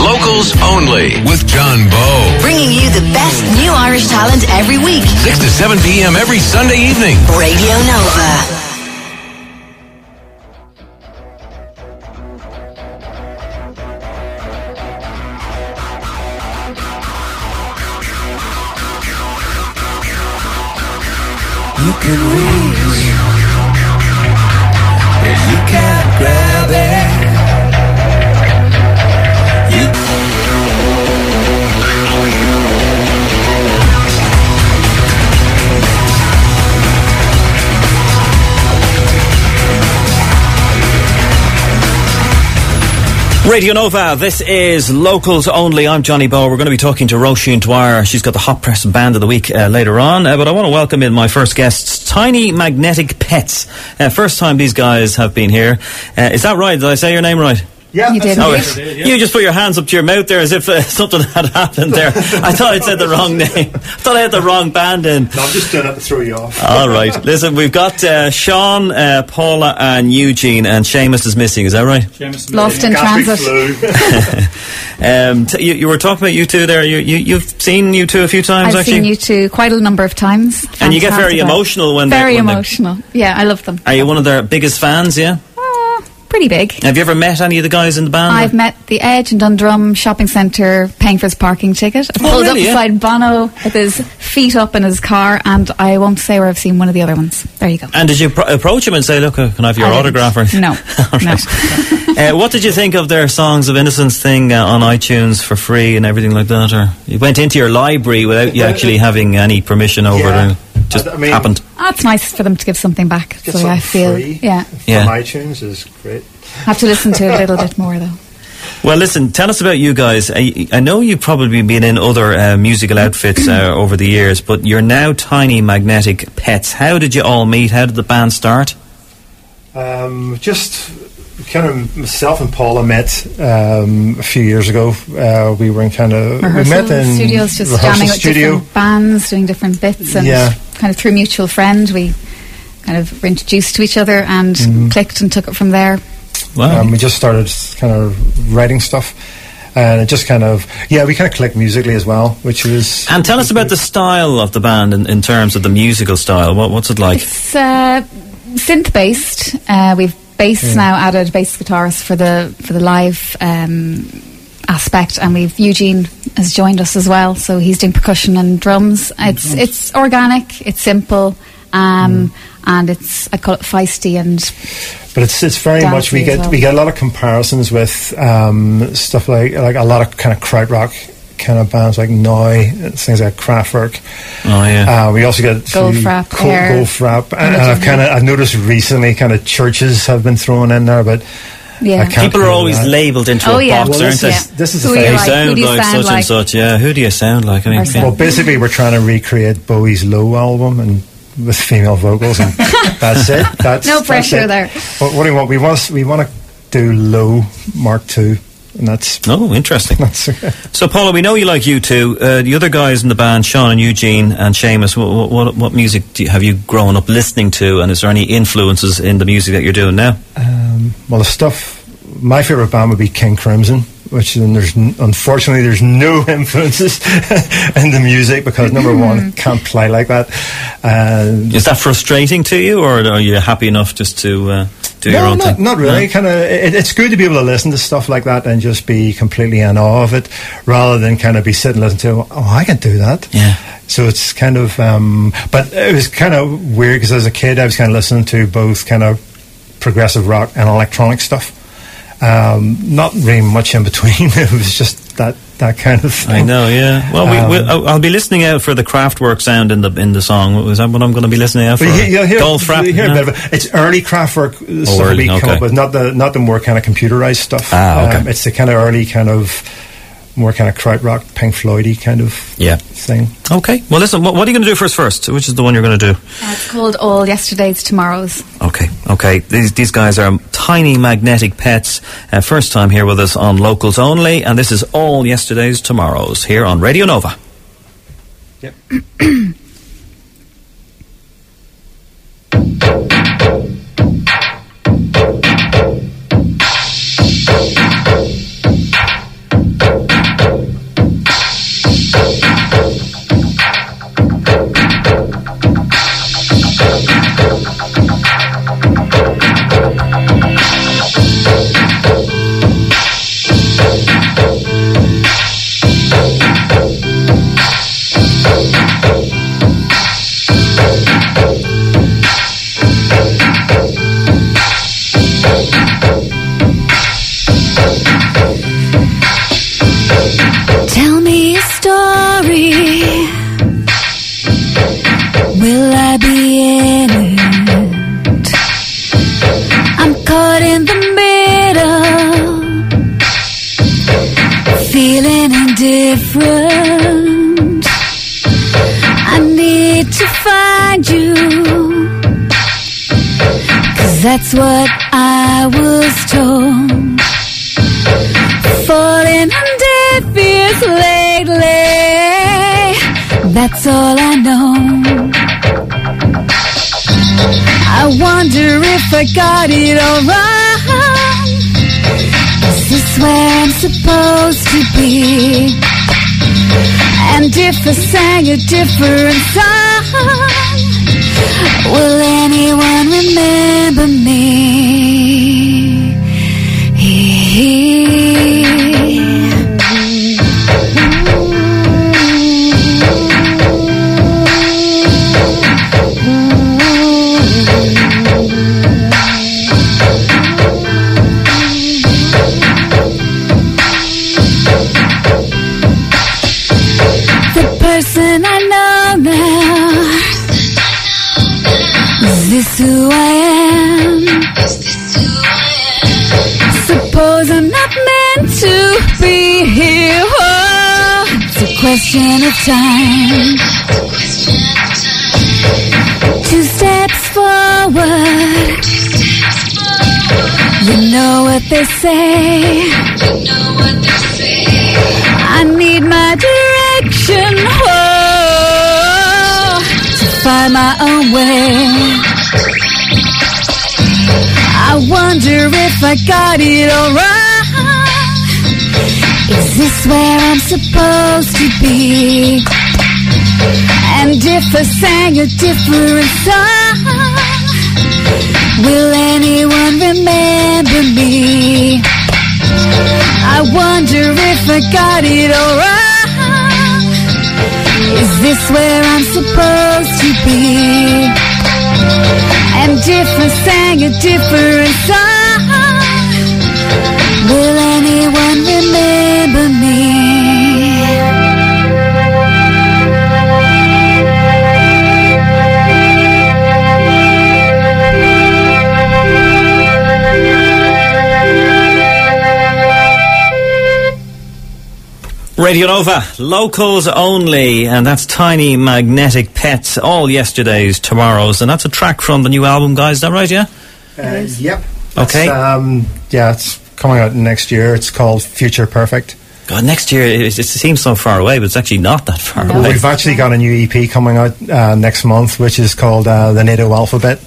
Locals Only with John Bowe. Bringing you the best new Irish talent every week. 6 to 7 p.m. every Sunday evening. Radio Nova. Radio Nova, this is Locals Only. I'm Johnny Bowe. We're going to be talking to Roisin Dwyer. She's got the Hot Press Band of the Week uh, later on. Uh, but I want to welcome in my first guests, Tiny Magnetic Pets. Uh, first time these guys have been here. Uh, is that right? Did I say your name right? Yeah, You did. Oh, Yes. You just put your hands up to your mouth there as if uh, something had happened there. I thought I'd said the wrong name. I thought I had the wrong band in. No, I'm just doing it to throw you off. All right. Listen, we've got uh, Sean, uh, Paula, and Eugene, and Seamus is missing. Is that right? Seamus Lost in transit. Um, t- you, you were talking about U2 there. You, you, you've seen U2 a few times, I've actually. seen you two quite a number of times. And you get very emotional when they're very when they- emotional. Yeah, I love them. Are you one of their biggest fans? Yeah. Oh, pretty big. Have you ever met any of the guys in the band? I've met the Edge in Dundrum shopping centre paying for his parking ticket. I Oh, pulled really, up yeah? beside Bono with his feet up in his car, and I won't say where I've seen one of the other ones. There you go. and did you pro- approach him and say, "Look, uh, can I have your I autograph?" Or? No, no. uh, what did you think of their Songs of Innocence thing uh, on iTunes for free and everything like that? Or you went into your library without you actually having any permission over Yeah. it? Just I- I mean- happened. Oh, it's nice for them to give something back. Get so I feel, free yeah, from Yeah. iTunes is great. I have to listen to it a little bit more though. Well, listen, tell us about you guys. I, I know you've probably been in other uh, musical outfits uh, over the years, but you're now Tiny Magnetic Pets. How did you all meet? How did the band start? Um, just kind of myself and Paula met um, a few years ago. Uh, we were in kind of we met in studios, just rehearsal jamming with studio. different bands, doing different bits, and Yeah. Kind of through mutual friend, we kind of were introduced to each other and Mm-hmm. clicked and took it from there. Wow. Um, we just started kind of writing stuff, and it just kind of yeah, we kind of clicked musically as well, which was and tell us about the style of the band in, in terms of the musical style. What, what's it like? It's uh, synth based. Uh, we've bass now added bass guitarist for the for the live um, aspect, and we've Eugene has joined us as well. So he's doing percussion and drums. It's it's organic. It's simple. Um, And it's I call it feisty and but it's it's very much we get well. we get a lot of comparisons with um, stuff like like a lot of kind of krautrock kind of bands like Neu!, things like Kraftwerk. Oh, yeah. Uh, we also get Goldfrapp, Gold, Air, Goldfrapp, and, and I've kind of I've noticed recently kind of Chvrches have been thrown in there, but yeah. People are always that. labelled into Oh, a yeah. box, Well, aren't this they? is- this is Who the thing. you They like? Who sound do you like sound such and such. Yeah, who do you sound like? I mean, yeah. Well, basically, we're trying to recreate Bowie's Low album and with female vocals, and that's it. That's No pressure it. there. What, what do you want? We want we want to do Low Mark Two. and that's Oh, interesting. that's. So, Paula, we know you like U2. Uh, the other guys in the band, Sean and Eugene and Seamus, what, what, what music do you, have you grown up listening to? And is there any influences in the music that you're doing now? Um, well, the stuff. My favorite band would be King Crimson, which and there's unfortunately there's no influences in the music because number one can't play like that. And Is that frustrating to you, or are you happy enough just to uh, do your no, own not, thing? not really. No? Kind of, it, it's good to be able to listen to stuff like that and just be completely in awe of it, rather than kind of be sitting and listening to, oh, I can do that. Yeah. So it's kind of, um, but it was kind of weird because as a kid I was kind of listening to both kind of progressive rock and electronic stuff. Um, not really much in between. it was just that that kind of thing. I know, yeah. Well, we, we, Um, I'll be listening out for the Kraftwerk sound in the in the song. Is that what I'm going to be listening out for? But you, will hear, Goldfrapp, you'll hear yeah. a bit of it. It's early Kraftwerk uh, stuff early, we come okay. up with, not the not the more kind of computerized stuff. Ah, okay. Um, it's the kind of early kind of more kind of krautrock, Pink Floydy kind of Yeah. thing. Okay. Well, listen. What, what are you going to do for us first? Which is the one you're going to do? Uh, it's called All Yesterday's Tomorrows. Okay, okay. These these guys are tiny magnetic pets. Uh, first time here with us on Locals Only, and this is all yesterday's tomorrows here on Radio Nova. Yep. I got it all wrong. Is this where I'm supposed to be? And if I sang a different song, will anyone remember me? Question of time. Two steps forward. You know what they say. I need my direction. Oh, to find my own way. I wonder if I got it all right. Is this where I'm supposed to be? And if I sang a different song, will anyone remember me? I wonder if I got it all right. Is this where I'm supposed to be? And if I sang a different song, Radio Nova, locals only, and that's Tiny Magnetic Pets, all yesterday's, tomorrow's, and that's a track from the new album, guys, is that right, yeah? Uh, yep. Okay. Um, yeah, it's coming out next year. It's called Future Perfect. God, next year, it, it seems so far away, but it's actually not that far No. away. We've actually got a new EP coming out uh, next month, which is called uh, the NATO Alphabet.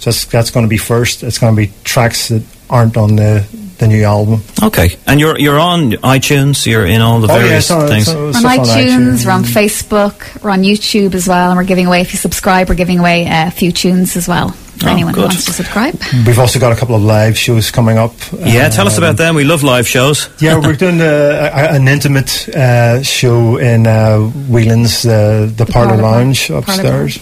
Just that's going to be first. It's going to be tracks that aren't on the the new album. Okay, and you're you're on iTunes, you're in all the Oh, various it's on- things. it's on- on iTunes, we're on Facebook, we're on YouTube as well, and we're giving away, if you subscribe, we're giving away uh, a few tunes as well Oh, anyone who wants to subscribe. We've also got a couple of live shows coming up. yeah, tell us Um, about them. We love live shows. Yeah, we're doing uh, a, an intimate uh, show in uh, Whelan's, uh, the, Parlour Parlour Lounge Parlour upstairs.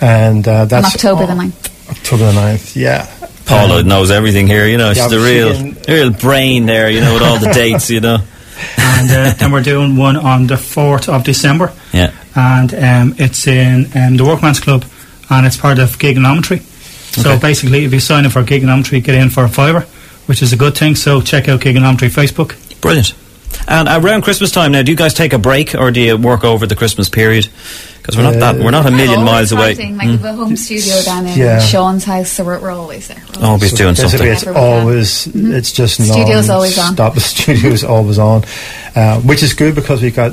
And uh, On that's October the on 9th. October the 9th, yeah. Paula Um, knows everything here, you know. yeah, She's the but she real, real brain there, you know, with all the dates, you know. and uh, then we're doing one on the 4th of December. Yeah. And um, it's in um, the Workman's Club, and it's part of Gigonometry. So Okay. basically, if you sign up for Gigonometry, get in for a fiver, which is a good thing. So check out Gigonometry Facebook. Brilliant. And around Christmas time now, do you guys take a break or do you work over the Christmas period? Because we're not that we're not a million miles away. writing, Like we've a home studio down in Yeah. Sean's house, so we're, we're always there. We're always- Always doing something. It's Whenever we can. always, it's just Studio's always on. Stop. The studio's always on, uh, which is good because we've got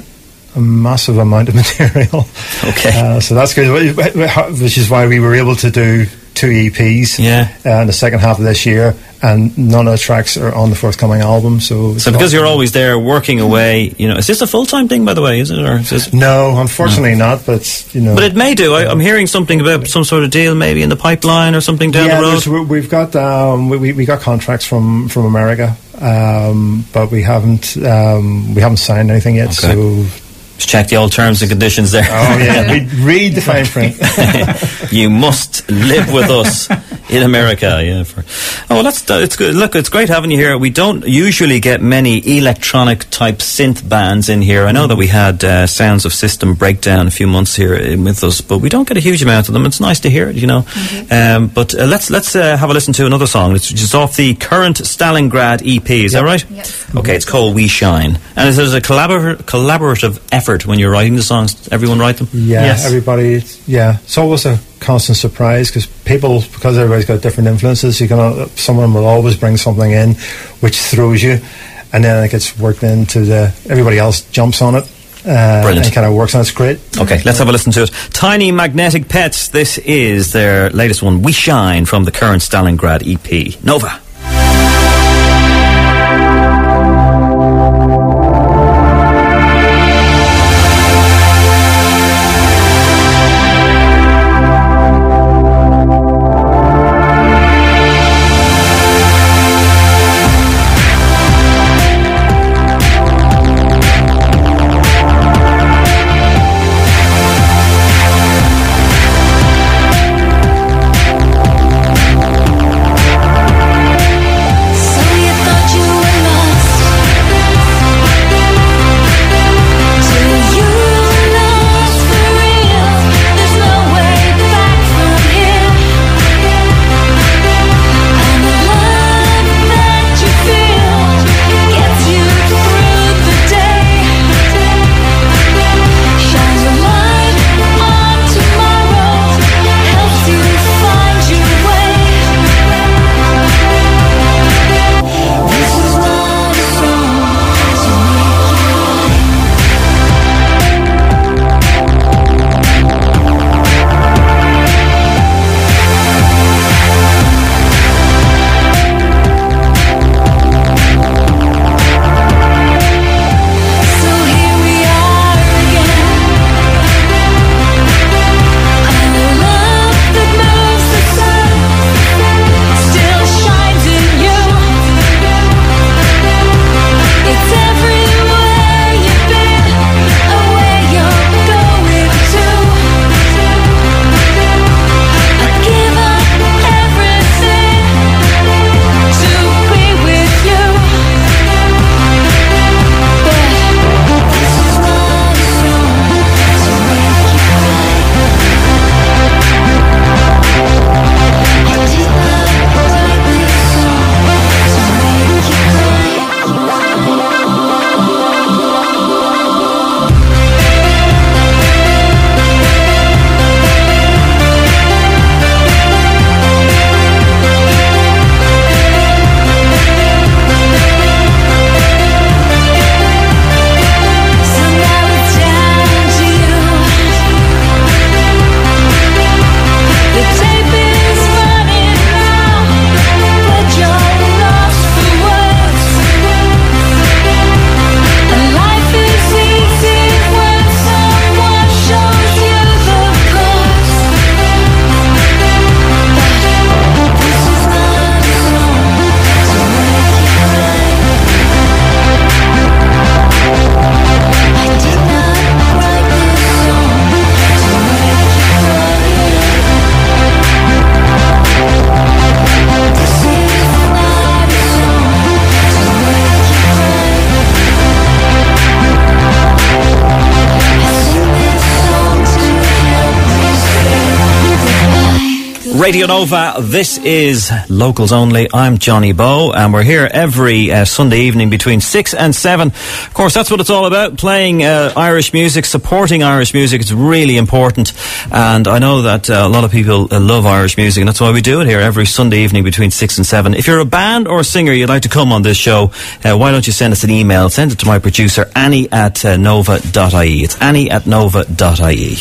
a massive amount of material. Okay. Uh, so that's good, which is why we were able to do two EPs Yeah. uh, in the second half of this year, and none of the tracks are on the forthcoming album. So, So because you're always there working away, you know, is this a full time thing by the way, is it? Or is this, no, unfortunately not. But you know, but it may do. I, I'm hearing something about some sort of deal maybe in the pipeline or something down yeah, the road. we've got um, we, we we got contracts from from America, um, but we haven't um, we haven't signed anything yet. Okay. So Just check the old terms and conditions there. oh yeah, read, read the fine print. you must live with us In America, yeah. For, oh, well, that's uh, it's good. Look, it's great having you here. We don't usually get many electronic type synth bands in here. I know that we had uh, Sounds of System Breakdown a few months here in with us, but we don't get a huge amount of them. It's nice to hear it, you know. Um, but uh, let's let's uh, have a listen to another song. It's just off the current Stalingrad EP. Is that right? Yes. Okay, it's called We Shine, and is there's a collabor- collaborative effort when you're writing the songs. Everyone write them. Yeah, Yes. everybody. Yeah, it's always a constant surprise because people, because everybody's got different influences, you can. Someone will always bring something in, which throws you, and then it gets worked into the. Everybody else jumps on it. Uh, Brilliant. And kind of works on. It's great. Okay, let's have a listen to it. Tiny Magnetic Pets. This is their latest one, We Shine, from the current Stalingrad EP. Nova. Radio Nova, this is Locals Only. I'm Johnny Bowe, and we're here every uh, Sunday evening between 6 and 7. Of course, that's what it's all about playing uh, Irish music, supporting Irish music. It's really important. And I know that uh, a lot of people uh, love Irish music, and that's why we do it here every Sunday evening between 6 and 7. If you're a band or a singer you'd like to come on this show, uh, why don't you send us an email? Send it to my producer, Annie at uh, nova.ie. It's Annie at nova.ie.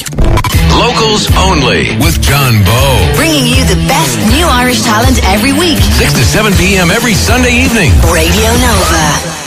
Locals only with John Bowe. Bringing you the best new Irish talent every week. 6 to 7 p.m. every Sunday evening. Radio Nova.